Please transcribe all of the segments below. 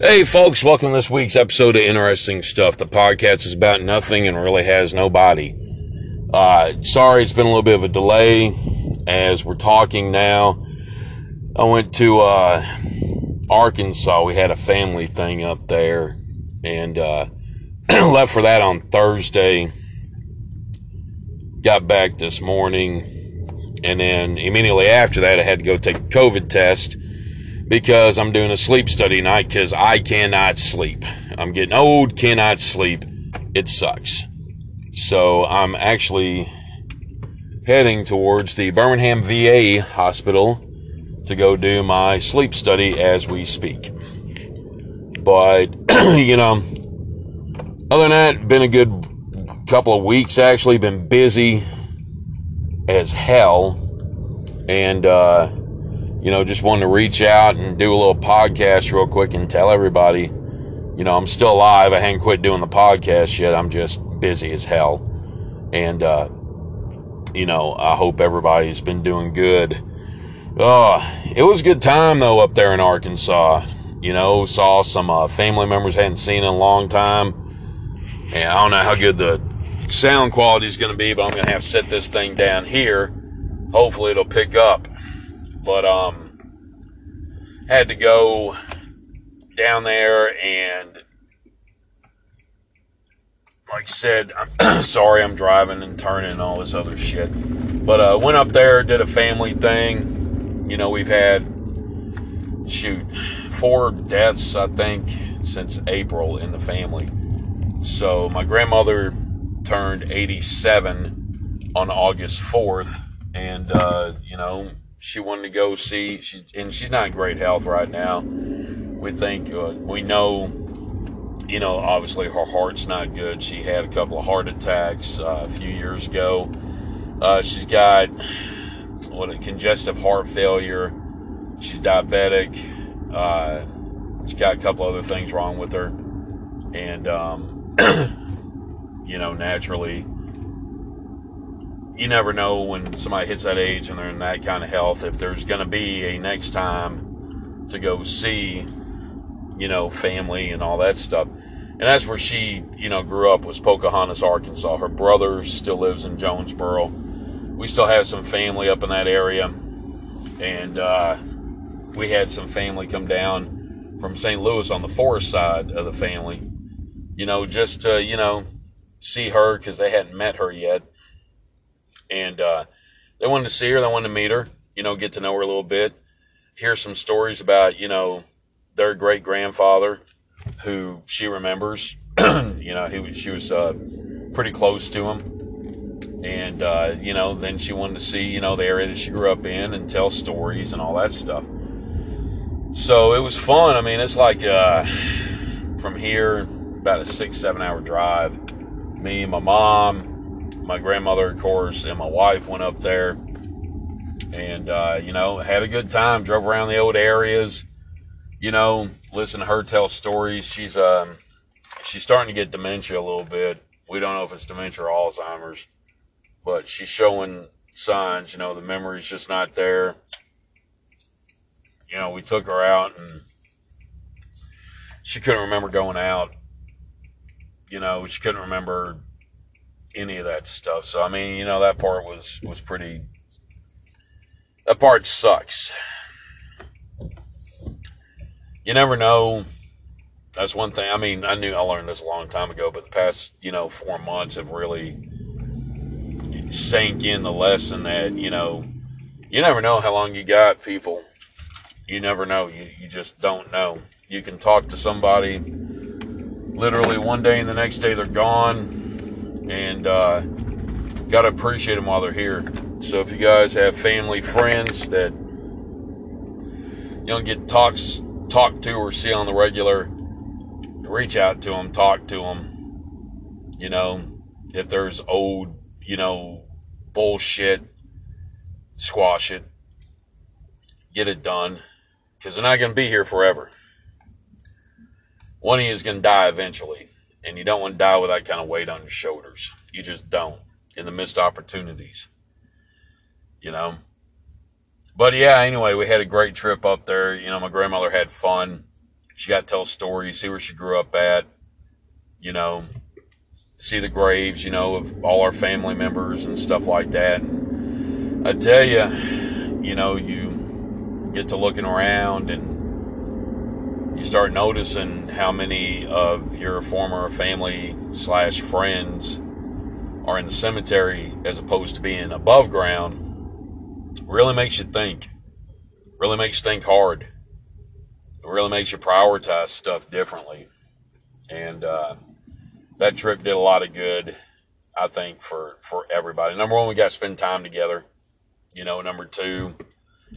Hey, folks, welcome to this week's episode of Interesting Stuff. The podcast is about nothing and really has nobody. Uh, sorry, it's been a little bit of a delay as we're talking now. I went to uh, Arkansas. We had a family thing up there and uh, left for that on Thursday. Got back this morning, and then immediately after that, I had to go take a COVID test because I'm doing a sleep study night because I cannot sleep. I'm getting old, cannot sleep. It sucks. So I'm actually heading towards the Birmingham VA hospital to go do my sleep study as we speak. But, you know, other than that, been a good couple of weeks actually, been busy as hell. And, uh, you know, just wanted to reach out and do a little podcast real quick and tell everybody, you know, I'm still alive. I hadn't quit doing the podcast yet. I'm just busy as hell. And, uh, you know, I hope everybody's been doing good. Oh, it was a good time though up there in Arkansas. You know, saw some uh, family members hadn't seen in a long time. And I don't know how good the sound quality is going to be, but I'm going to have to set this thing down here. Hopefully it'll pick up. But um, had to go down there and, like I said, I'm sorry I'm driving and turning and all this other shit. But uh, went up there, did a family thing. You know, we've had shoot four deaths, I think, since April in the family. So my grandmother turned 87 on August 4th, and uh, you know she wanted to go see. She and she's not in great health right now. We think uh, we know, you know, obviously her heart's not good. She had a couple of heart attacks uh, a few years ago. Uh, she's got what a congestive heart failure. She's diabetic. Uh, she's got a couple other things wrong with her, and um, you know, naturally you never know when somebody hits that age and they're in that kind of health if there's going to be a next time to go see you know family and all that stuff. And that's where she you know grew up was pocahontas arkansas. Her brother still lives in jonesboro. We still have some family up in that area. And uh, we had some family come down from st louis on the Forrest side of the family. You know just to you know see her because they hadn't met her yet and uh, they wanted to see her. They wanted to meet her. You know, get to know her a little bit. Hear some stories about you know their great grandfather, who she remembers. you know, he she was uh, pretty close to him, and uh, you know, then she wanted to see you know the area that she grew up in and tell stories and all that stuff. So it was fun. I mean, it's like uh, from here about a six seven hour drive. Me and my mom, my grandmother, of course, and my wife went up there and, uh, you know, had a good time, drove around the old areas, you know, listen to her tell stories. She's, um, she's starting to get dementia a little bit. We don't know if it's dementia or Alzheimer's, but she's showing signs, you know, the memory's just not there. You know, we took her out and she couldn't remember going out. You know, she couldn't remember any of that stuff. So I mean, you know, that part was was pretty. That part sucks. You never know. That's one thing. I mean, I knew I learned this a long time ago, but the past, you know, four months have really sank in the lesson that, you know, you never know how long you got, people. You never know. You, you just don't know. You can talk to somebody literally one day and the next day they're gone and uh, got to appreciate them while they're here. So if you guys have family, friends that you don't get talks talk to or see on the regular, reach out to them, talk to them. You know, if there's old, you know, bullshit, squash it, get it done, because they're not going to be here forever. One of you is going to die eventually. And you don't want to die with that kind of weight on your shoulders. You just don't in the missed opportunities. You know? But yeah, anyway, we had a great trip up there. You know, my grandmother had fun. She got to tell stories, see where she grew up at, you know, see the graves, you know, of all our family members and stuff like that. And I tell you, you know, you get to looking around and you start noticing how many of your former family slash friends are in the cemetery as opposed to being above ground really makes you think. Really makes you think hard. It really makes you prioritize stuff differently. And uh, that trip did a lot of good, I think, for, for everybody. Number one, we got to spend time together. You know, number two,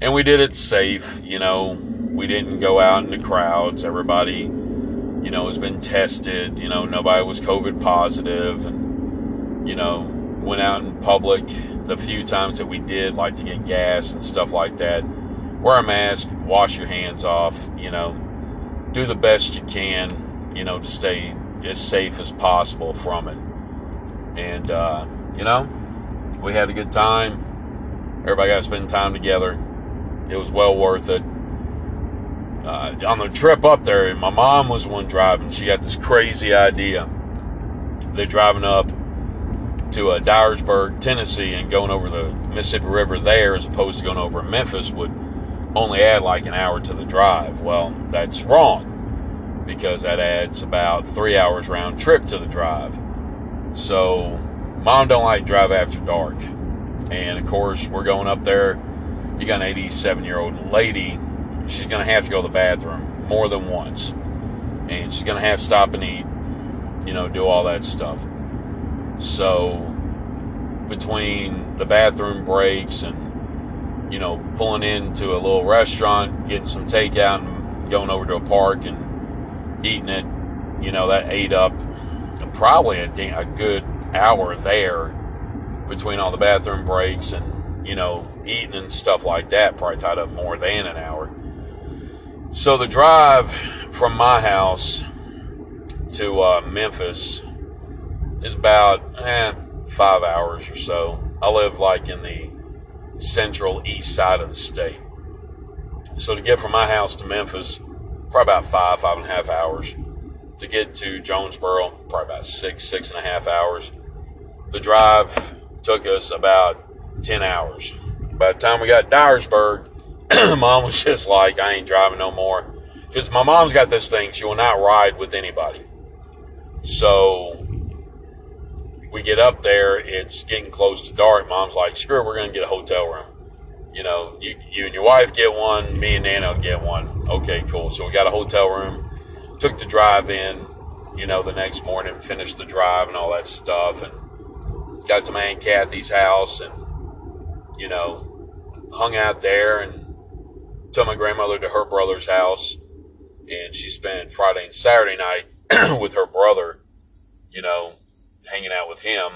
and we did it safe. You know, we didn't go out in the crowds. Everybody, you know, has been tested. You know, nobody was COVID positive, and you know, went out in public the few times that we did, like to get gas and stuff like that. Wear a mask, wash your hands off. You know, do the best you can. You know, to stay as safe as possible from it. And uh, you know, we had a good time. Everybody got to spend time together. It was well worth it. Uh, on the trip up there, my mom was one driving. She got this crazy idea. They're driving up to uh, Dyersburg, Tennessee, and going over the Mississippi River there, as opposed to going over Memphis, would only add like an hour to the drive. Well, that's wrong because that adds about three hours round trip to the drive. So, mom don't like drive after dark, and of course, we're going up there. You got an 87 year old lady. She's gonna have to go to the bathroom more than once, and she's gonna have to stop and eat. You know, do all that stuff. So between the bathroom breaks and you know pulling into a little restaurant, getting some takeout, and going over to a park and eating it, you know that ate up probably a, a good hour there between all the bathroom breaks and you know eating and stuff like that. Probably tied up more than an hour. So the drive from my house to uh, Memphis is about eh, five hours or so. I live like in the central east side of the state. So to get from my house to Memphis, probably about five, five and a half hours. To get to Jonesboro, probably about six, six and a half hours. The drive took us about 10 hours. By the time we got Dyersburg, mom was just like, I ain't driving no more. Because my mom's got this thing, she will not ride with anybody. So we get up there, it's getting close to dark. Mom's like, screw it, we're going to get a hotel room. You know, you, you and your wife get one, me and Nana get one. Okay, cool. So we got a hotel room, took the drive in, you know, the next morning, finished the drive and all that stuff, and got to my Aunt Kathy's house and, you know, hung out there and took my grandmother to her brother's house. And she spent Friday and Saturday night with her brother, you know, hanging out with him.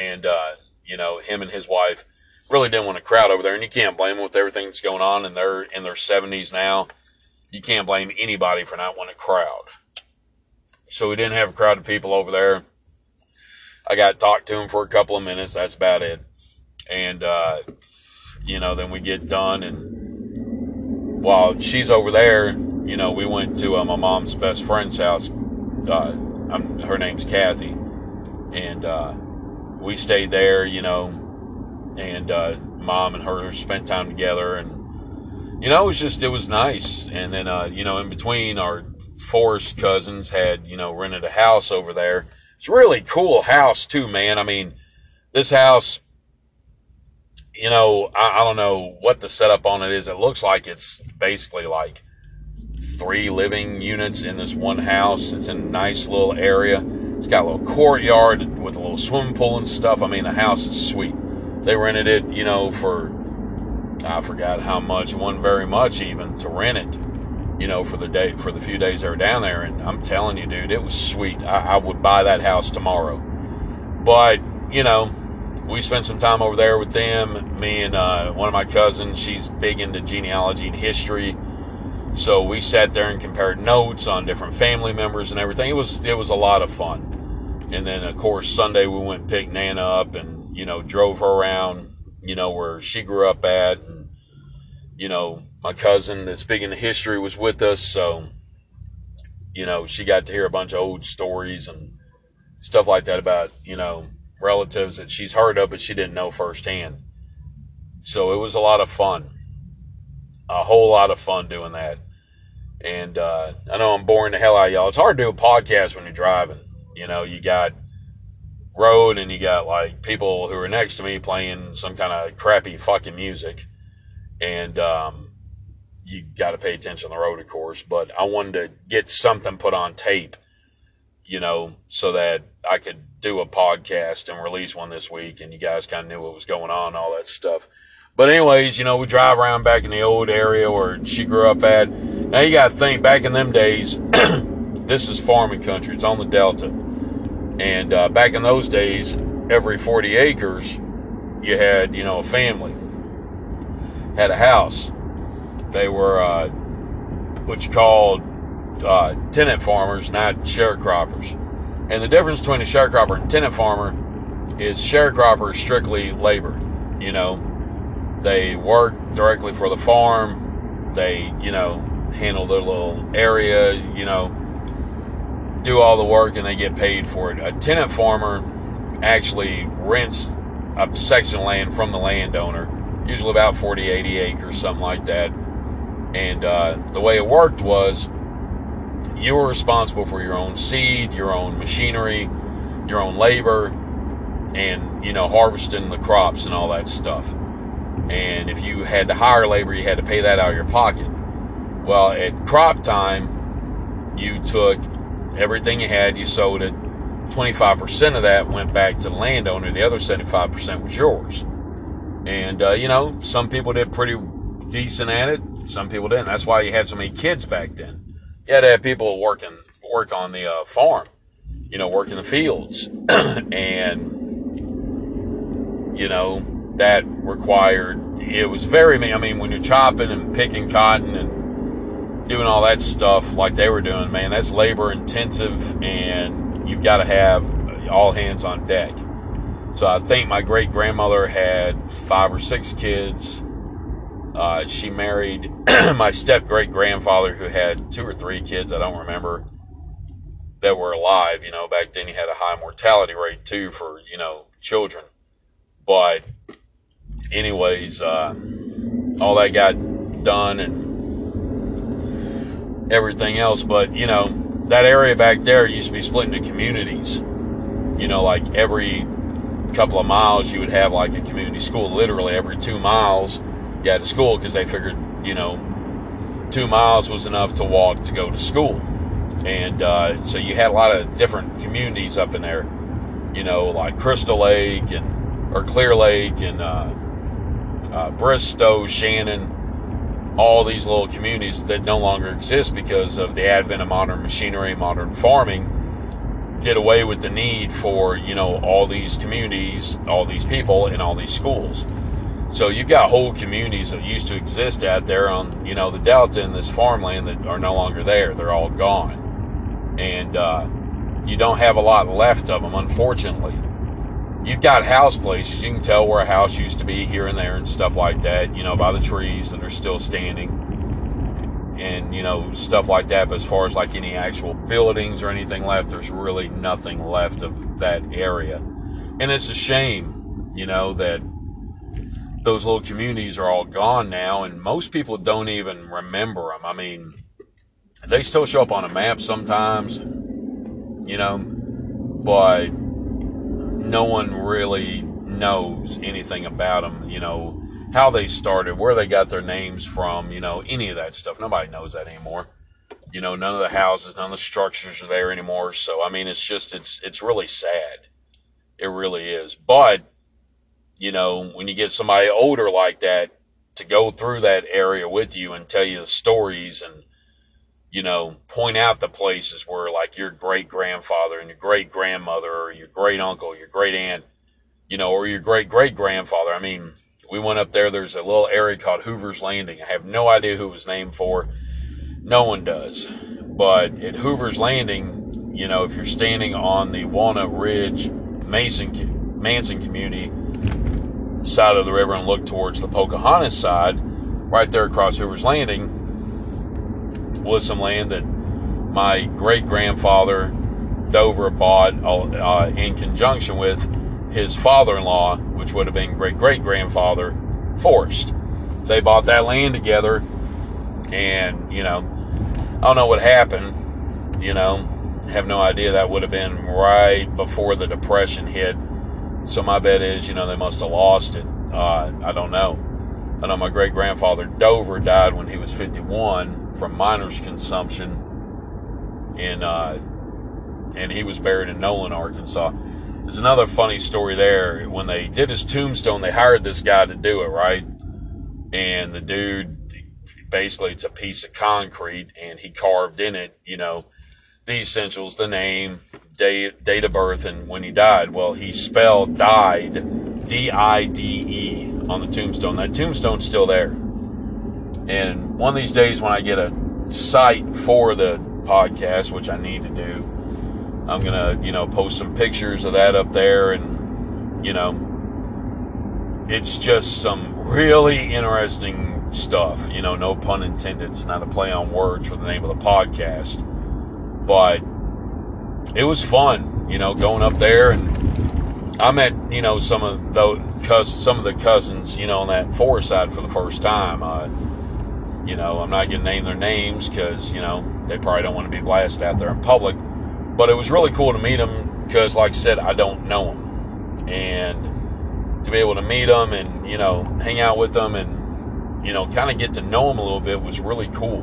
And, uh, you know, him and his wife really didn't want a crowd over there. And you can't blame them with everything that's going on. And they're in their 70s now. You can't blame anybody for not wanting a crowd. So we didn't have a crowd of people over there. I got to talk to him for a couple of minutes. That's about it. And, uh, you know, then we get done. And while she's over there, you know, we went to uh, my mom's best friend's house. Uh, I'm, her name's Kathy, and uh, we stayed there, you know, and uh, mom and her spent time together, and you know, it was just it was nice. And then, uh, you know, in between, our Forrest cousins had you know rented a house over there. It's a really cool house too, man. I mean, this house, you know, I, I don't know what the setup on it is. It looks like it's basically like three living units in this one house. It's in a nice little area. It's got a little courtyard with a little swimming pool and stuff. I mean, the house is sweet. They rented it, you know, for I forgot how much. It wasn't very much even to rent it, you know, for the day for the few days they were down there. And I'm telling you, dude, it was sweet. I, I would buy that house tomorrow. But you know, we spent some time over there with them. Me and uh, one of my cousins. She's big into genealogy and history so we sat there and compared notes on different family members and everything. It was it was a lot of fun. And then of course Sunday we went and picked Nana up and you know drove her around, you know where she grew up at, and you know my cousin that's big into history was with us, so you know she got to hear a bunch of old stories and stuff like that about you know relatives that she's heard of but she didn't know firsthand. So it was a lot of fun, a whole lot of fun doing that. And uh, I know I'm boring the hell out of y'all. It's hard to do a podcast when you're driving. You know, you got road and you got like people who are next to me playing some kind of crappy fucking music. And um, you got to pay attention on the road, of course. But I wanted to get something put on tape, you know, so that I could do a podcast and release one this week and you guys kind of knew what was going on, all that stuff. But anyways, you know, we drive around back in the old area where she grew up at. Now you got to think back in them days, this is farming country. It's on the Delta. And uh, back in those days, every 40 acres, you had, you know, a family, had a house. They were uh, what you called uh, tenant farmers, not sharecroppers. And the difference between a sharecropper and tenant farmer is sharecropper is strictly labor. You know, they work directly for the farm. They, you know, handle their little area, you know, do all the work and they get paid for it. A tenant farmer actually rents a section of land from the landowner, usually about 40, 80 acres, something like that. And uh, the way it worked was you were responsible for your own seed, your own machinery, your own labor, and, you know, harvesting the crops and all that stuff. And if you had to hire labor, you had to pay that out of your pocket. Well, at crop time, you took everything you had, you sold it. 25% of that went back to the landowner. The other 75% was yours. And, uh, you know, some people did pretty decent at it. Some people didn't. That's why you had so many kids back then. You had to have people working, work on the uh, farm, you know, work in the fields. and, you know, that required it was very i mean when you're chopping and picking cotton and doing all that stuff like they were doing man that's labor intensive and you've got to have all hands on deck so i think my great grandmother had five or six kids uh, she married my step great grandfather who had two or three kids i don't remember that were alive you know back then he had a high mortality rate too for you know children but anyways, uh, all that got done and everything else. But, you know, that area back there used to be split into communities. You know, like every couple of miles, you would have like a community school. Literally every two miles, had a school because they figured, you know, two miles was enough to walk to go to school. And uh, so you had a lot of different communities up in there, you know, like Crystal Lake and or Clear Lake and uh, uh, Bristow, Shannon, all these little communities that no longer exist because of the advent of modern machinery, modern farming, did away with the need for, you know, all these communities, all these people, and all these schools. So you've got whole communities that used to exist out there on, you know, the Delta and this farmland that are no longer there. They're all gone. And uh, you don't have a lot left of them, unfortunately you've got house places. You can tell where a house used to be here and there and stuff like that, you know, by the trees that are still standing and, you know, stuff like that. But as far as like any actual buildings or anything left, there's really nothing left of that area. And it's a shame, you know, that those little communities are all gone now and most people don't even remember them. I mean, they still show up on a map sometimes, you know, but no one really knows anything about them, you know, how they started, where they got their names from, you know, any of that stuff. Nobody knows that anymore. You know, none of the houses, none of the structures are there anymore. So, I mean, it's just, it's, it's really sad. It really is. But, you know, when you get somebody older like that to go through that area with you and tell you the stories and, you know, point out the places where like your great grandfather and your great grandmother or your great uncle, your great aunt, you know, or your great great grandfather. I mean, we went up there. There's a little area called Hoover's Landing. I have no idea who it was named for. No one does. But at Hoover's Landing, you know, if you're standing on the Walnut Ridge Mason Manson community side of the river and look towards the Pocahontas side, right there across Hoover's Landing was some land that my great grandfather Dover bought uh, in conjunction with his father in law, which would have been great great grandfather Forrest. They bought that land together, and you know, I don't know what happened. You know, have no idea. That would have been right before the depression hit. So my bet is, you know, they must have lost it. Uh, I don't know. I know my great grandfather Dover died when he was 51 from miner's consumption, in uh, and he was buried in Nolan, Arkansas. There's another funny story there. When they did his tombstone, they hired this guy to do it, right? And the dude, basically, it's a piece of concrete, and he carved in it, you know, the essentials, the name, date, date of birth, and when he died. Well, he spelled died, D I D E, on the tombstone. That tombstone's still there. And one of these days, when I get a site for the podcast, which I need to do, I'm gonna, you know, post some pictures of that up there, and you know, it's just some really interesting stuff. You know, no pun intended. It's not a play on words for the name of the podcast, but it was fun. You know, going up there, and I met, you know, some of those some of the cousins, you know, on that Forrest side for the first time. Uh, you know, I'm not going to name their names because, you know, they probably don't want to be blasted out there in public. But it was really cool to meet them because, like I said, I don't know them. And to be able to meet them and, you know, hang out with them and, you know, kind of get to know them a little bit was really cool.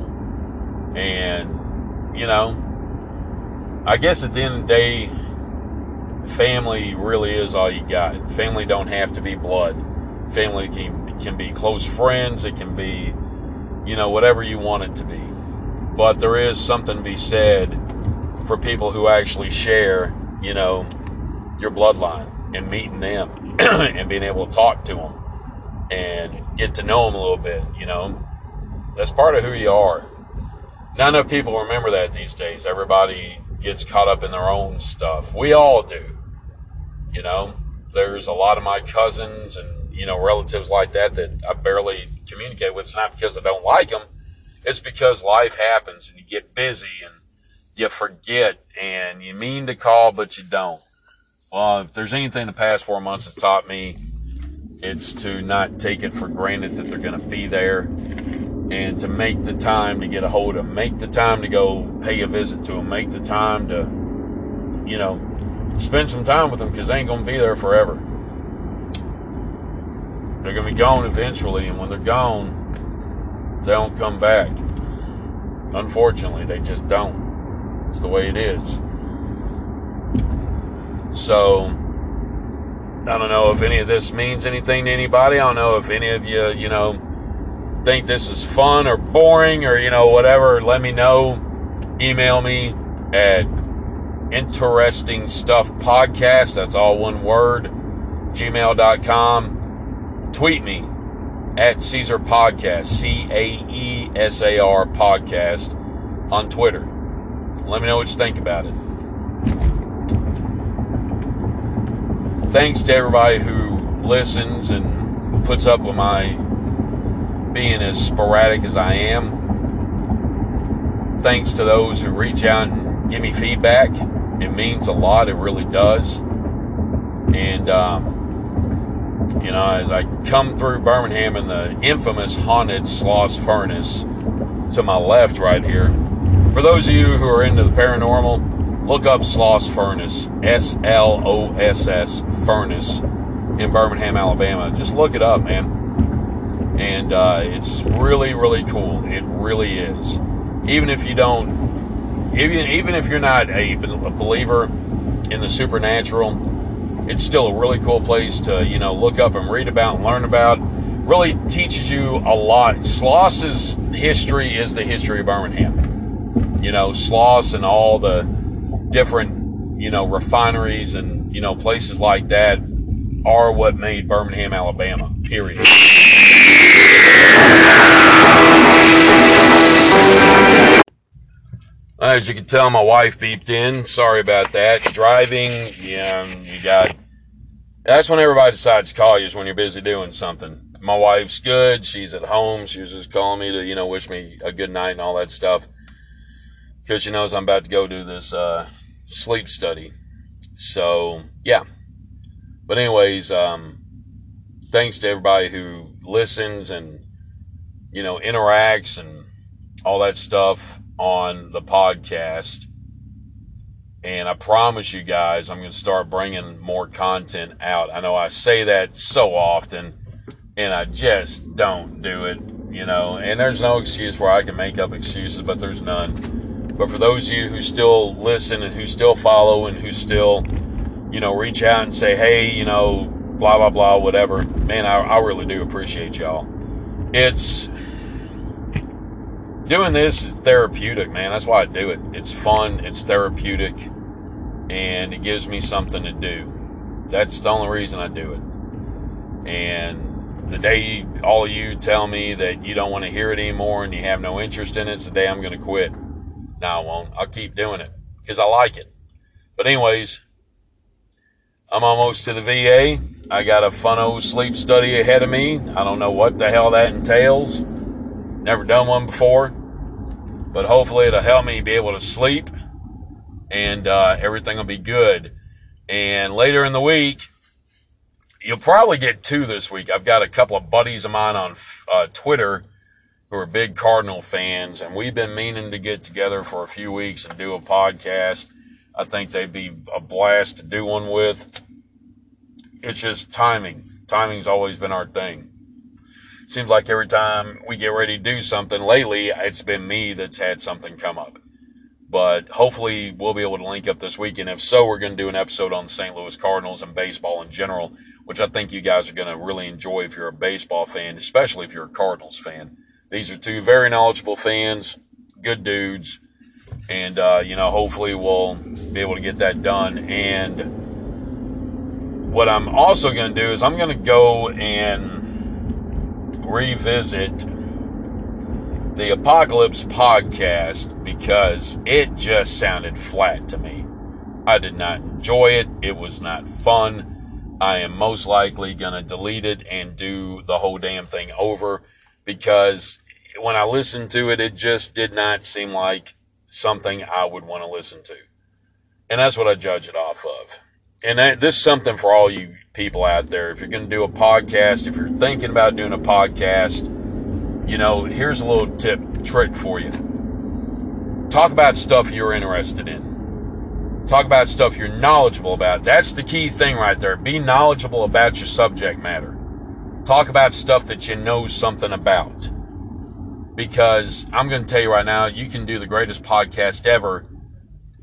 And, you know, I guess at the end of the day, family really is all you got. Family don't have to be blood. Family can, can be close friends. It can be, you know, whatever you want it to be. But there is something to be said for people who actually share, you know, your bloodline and meeting them and being able to talk to them and get to know them a little bit, you know. That's part of who you are. Not enough people remember that these days. Everybody gets caught up in their own stuff. We all do. You know, there's a lot of my cousins and, you know, relatives like that that I barely communicate with. It's not because I don't like them. It's because life happens and you get busy and you forget and you mean to call, but you don't. Well, if there's anything the past four months has taught me, it's to not take it for granted that they're going to be there and to make the time to get a hold of them, make the time to go pay a visit to them, make the time to, you know, spend some time with them because they ain't going to be there forever. They're going to be gone eventually, and when they're gone, they don't come back. Unfortunately, they just don't. It's the way it is. So, I don't know if any of this means anything to anybody. I don't know if any of you, you know, think this is fun or boring or, you know, whatever. Let me know. Email me at interesting stuff podcast. That's all one word. Gmail.com. Tweet me at Caesar Podcast, C A E S A R Podcast on Twitter. Let me know what you think about it. Thanks to everybody who listens and puts up with my being as sporadic as I am. Thanks to those who reach out and give me feedback. It means a lot. It really does. And, um, you know, as I come through Birmingham in the infamous haunted Sloss Furnace to my left right here, for those of you who are into the paranormal, look up Sloss Furnace, S L O S S Furnace in Birmingham, Alabama. Just look it up, man. And uh, it's really, really cool. It really is. Even if you don't even even if you're not a, a believer in the supernatural, it's still a really cool place to you know look up and read about and learn about. Really teaches you a lot. Sloss's history is the history of Birmingham. You know, Sloss and all the different you know refineries and you know places like that are what made Birmingham, Alabama. Period. As you can tell, my wife beeped in. Sorry about that. Driving, yeah, you got. That's when everybody decides to call you, is when you're busy doing something. my wife's good. She's at home. She was just calling me to, you know, wish me a good night and all that stuff. Because she knows I'm about to go do this uh, sleep study. So, yeah. But, anyways, um, thanks to everybody who listens and, you know, interacts and all that stuff on the podcast. And I promise you guys, I'm going to start bringing more content out. I know I say that so often, and I just don't do it, you know. And there's no excuse where I can make up excuses, but there's none. But for those of you who still listen and who still follow and who still, you know, reach out and say, hey, you know, blah, blah, blah, whatever, man, I, I really do appreciate y'all. It's doing this is therapeutic, man. That's why I do it. It's fun, it's therapeutic, and it gives me something to do. That's the only reason I do it. And the day all of you tell me that you don't want to hear it anymore and you have no interest in it, it's the day I'm going to quit. No, I won't. I'll keep doing it because I like it. But anyways, I'm almost to the VA. I got a fun old sleep study ahead of me. I don't know what the hell that entails. Never done one before but hopefully it'll help me be able to sleep and uh, everything will be good. And later in the week, you'll probably get two this week. I've got a couple of buddies of mine on uh, Twitter who are big Cardinal fans, and we've been meaning to get together for a few weeks and do a podcast. I think they'd be a blast to do one with. It's just timing. Timing's always been our thing seems like every time we get ready to do something lately, it's been me that's had something come up. But hopefully we'll be able to link up this weekend. If so, we're going to do an episode on the St. Louis Cardinals and baseball in general, which I think you guys are going to really enjoy if you're a baseball fan, especially if you're a Cardinals fan. These are two very knowledgeable fans, good dudes, and uh, you know, hopefully we'll be able to get that done. And what I'm also going to do is I'm going to go and revisit the Apocalypse podcast because it just sounded flat to me. I did not enjoy it. It was not fun. I am most likely going to delete it and do the whole damn thing over because when I listened to it, it just did not seem like something I would want to listen to. And that's what I judge it off of. And that, this is something for all you people out there. If you're going to do a podcast, if you're thinking about doing a podcast, you know, here's a little tip, trick for you. Talk about stuff you're interested in. Talk about stuff you're knowledgeable about. That's the key thing right there. Be knowledgeable about your subject matter. Talk about stuff that you know something about. Because I'm going to tell you right now, you can do the greatest podcast ever,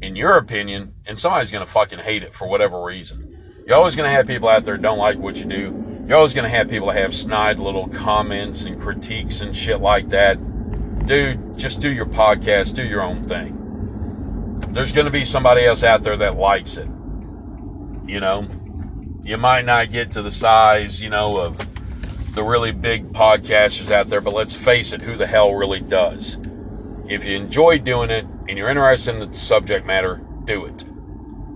in your opinion, and somebody's going to fucking hate it for whatever reason. You're always going to have people out there don't like what you do. You're always going to have people that have snide little comments and critiques and shit like that. Dude, just do your podcast, do your own thing. There's going to be somebody else out there that likes it. You know, you might not get to the size, you know, of the really big podcasters out there, but let's face it, who the hell really does? If you enjoy doing it and you're interested in the subject matter, do it.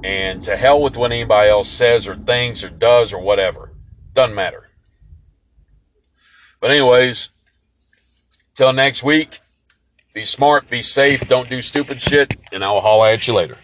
And to hell with what anybody else says or thinks or does or whatever. Doesn't matter. But, anyways, till next week, be smart, be safe, don't do stupid shit, and I will holler at you later.